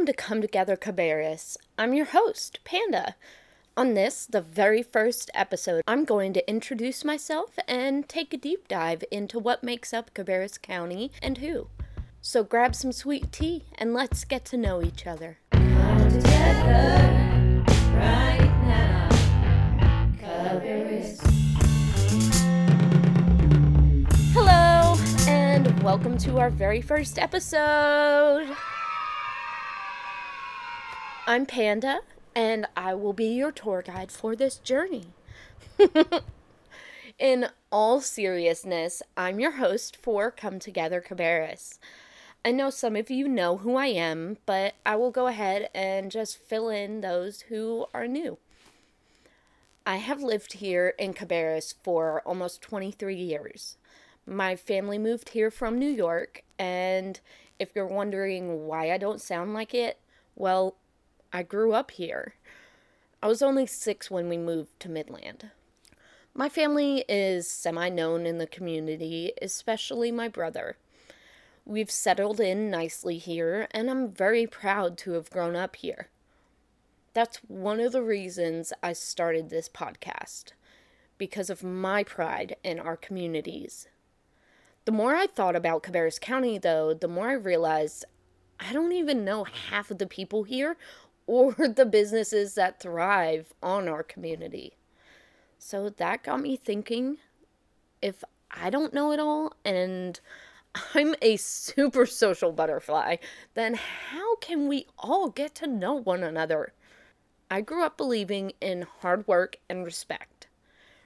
Welcome to Come Together Cabarrus. I'm your host, Panda. On this, the very first episode, I'm going to introduce myself and take a deep dive into what makes up Cabarrus County and who. So grab some sweet tea and let's get to know each other. Come together right now, Cabarrus. Hello, and welcome to our very first episode. I'm Panda, and I will be your tour guide for this journey. In all seriousness, I'm your host for Come Together Cabarrus. I know some of you know who I am, but I will go ahead and just fill in those who are new. I have lived here in Cabarrus for almost 23 years. My family moved here from New York, and if you're wondering why I don't sound like it, well, I grew up here. I was only six when we moved to Midland. My family is semi known in the community, especially my brother. We've settled in nicely here, and I'm very proud to have grown up here. That's one of the reasons I started this podcast, because of my pride in our communities. The more I thought about Cabarrus County, though, the more I realized I don't even know half of the people here or the businesses that thrive on our community. So that got me thinking if I don't know it all and I'm a super social butterfly, then how can we all get to know one another? I grew up believing in hard work and respect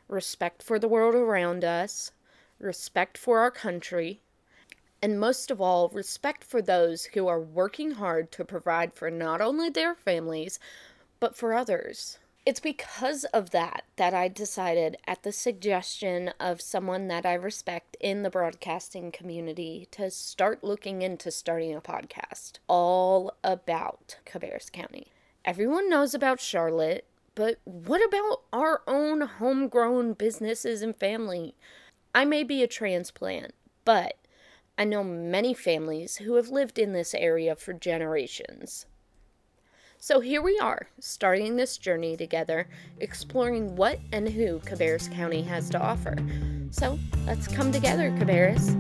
respect for the world around us, respect for our country, and most of all, respect for those who are working hard to provide for not only their families, but for others. It's because of that that I decided, at the suggestion of someone that I respect in the broadcasting community, to start looking into starting a podcast all about Cabarrus County. Everyone knows about Charlotte, but what about our own homegrown businesses and family? I may be a transplant, but I know many families who have lived in this area for generations. So here we are, starting this journey together, exploring what and who Cabarrus County has to offer. So let's come together, Cabarrus.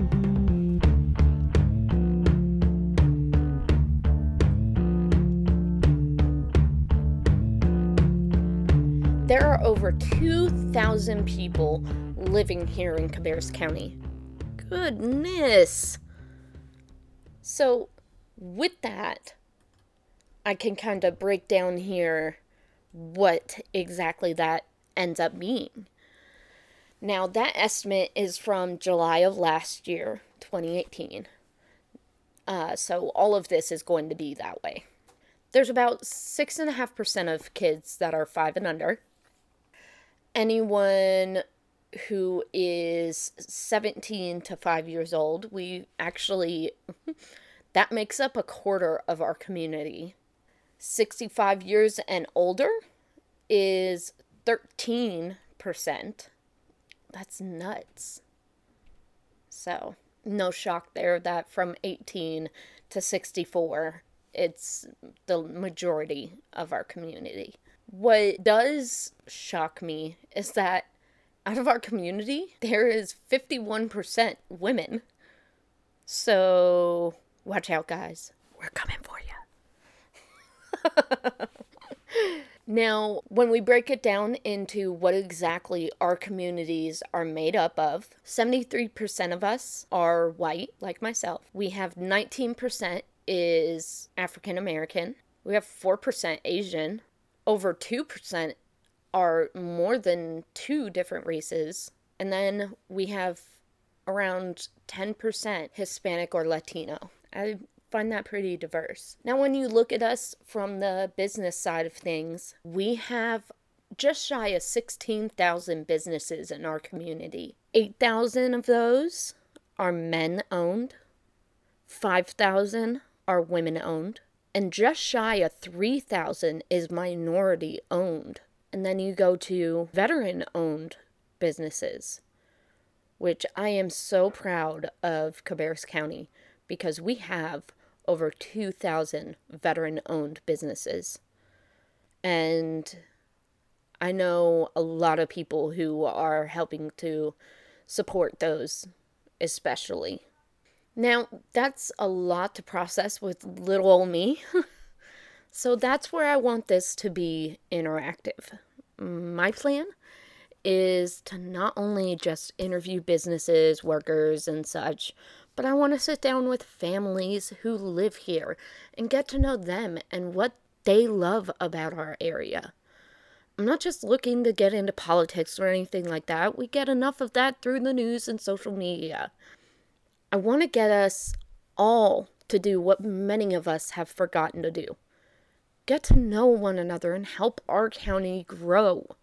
There are over 2,000 people living here in Cabarrus County. Goodness. So, with that, I can kind of break down here what exactly that ends up being. Now, that estimate is from July of last year, 2018. Uh, so, all of this is going to be that way. There's about 6.5% of kids that are 5 and under. Anyone who is 17 to 5 years old. We actually, that makes up a quarter of our community. 65 years and older is 13%. That's nuts. So, no shock there that from 18 to 64, it's the majority of our community. What does shock me is that out of our community, there is 51% women. So, watch out, guys. We're coming for you. now, when we break it down into what exactly our communities are made up of, 73% of us are white, like myself. We have 19% is African American. We have 4% Asian. Over 2% are more than two different races. And then we have around 10% Hispanic or Latino. I find that pretty diverse. Now, when you look at us from the business side of things, we have just shy of 16,000 businesses in our community. 8,000 of those are men owned, 5,000 are women owned, and just shy of 3,000 is minority owned. And then you go to veteran owned businesses, which I am so proud of Cabarrus County because we have over 2,000 veteran owned businesses. And I know a lot of people who are helping to support those, especially. Now, that's a lot to process with little old me. so that's where I want this to be interactive. My plan is to not only just interview businesses, workers, and such, but I want to sit down with families who live here and get to know them and what they love about our area. I'm not just looking to get into politics or anything like that. We get enough of that through the news and social media. I want to get us all to do what many of us have forgotten to do get to know one another and help our county grow.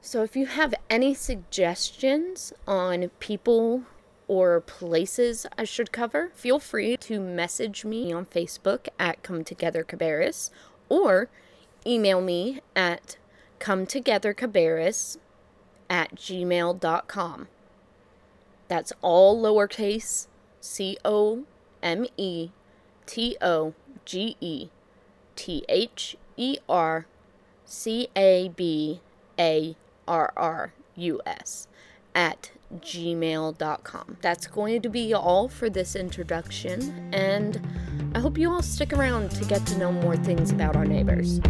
So, if you have any suggestions on people or places I should cover, feel free to message me on Facebook at Come Together Cabarrus or email me at cometogethercabarrus at gmail.com. That's all lowercase C O M E T O G E T H E R C A B A R R U S at gmail.com. That's going to be all for this introduction, and I hope you all stick around to get to know more things about our neighbors.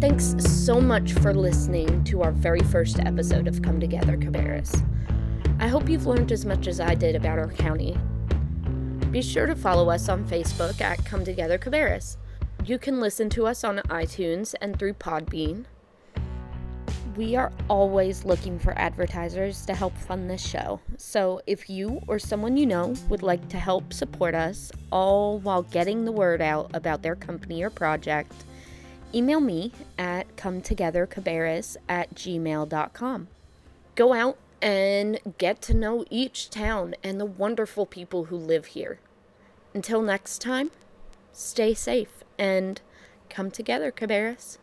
Thanks so much for listening to our very first episode of Come Together Cabarrus. I hope you've learned as much as I did about our county. Be sure to follow us on Facebook at Come Together Cabarrus. You can listen to us on iTunes and through Podbean. We are always looking for advertisers to help fund this show. So if you or someone you know would like to help support us, all while getting the word out about their company or project, email me at come together cometogethercabarrus at gmail.com. Go out and get to know each town and the wonderful people who live here. Until next time, stay safe and come together, Cabarrus.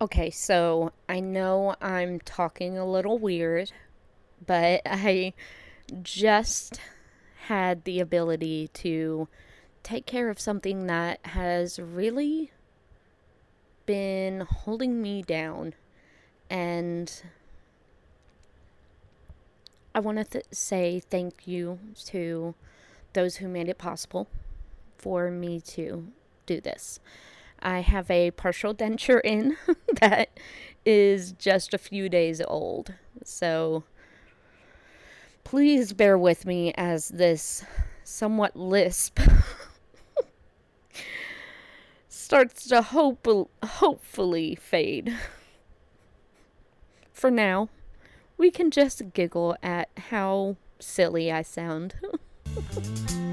Okay, so I know I'm talking a little weird, but I just had the ability to take care of something that has really been holding me down. And I want to th- say thank you to those who made it possible for me to do this. I have a partial denture in that is just a few days old. So please bear with me as this somewhat lisp starts to hope hopefully fade. For now, we can just giggle at how silly I sound.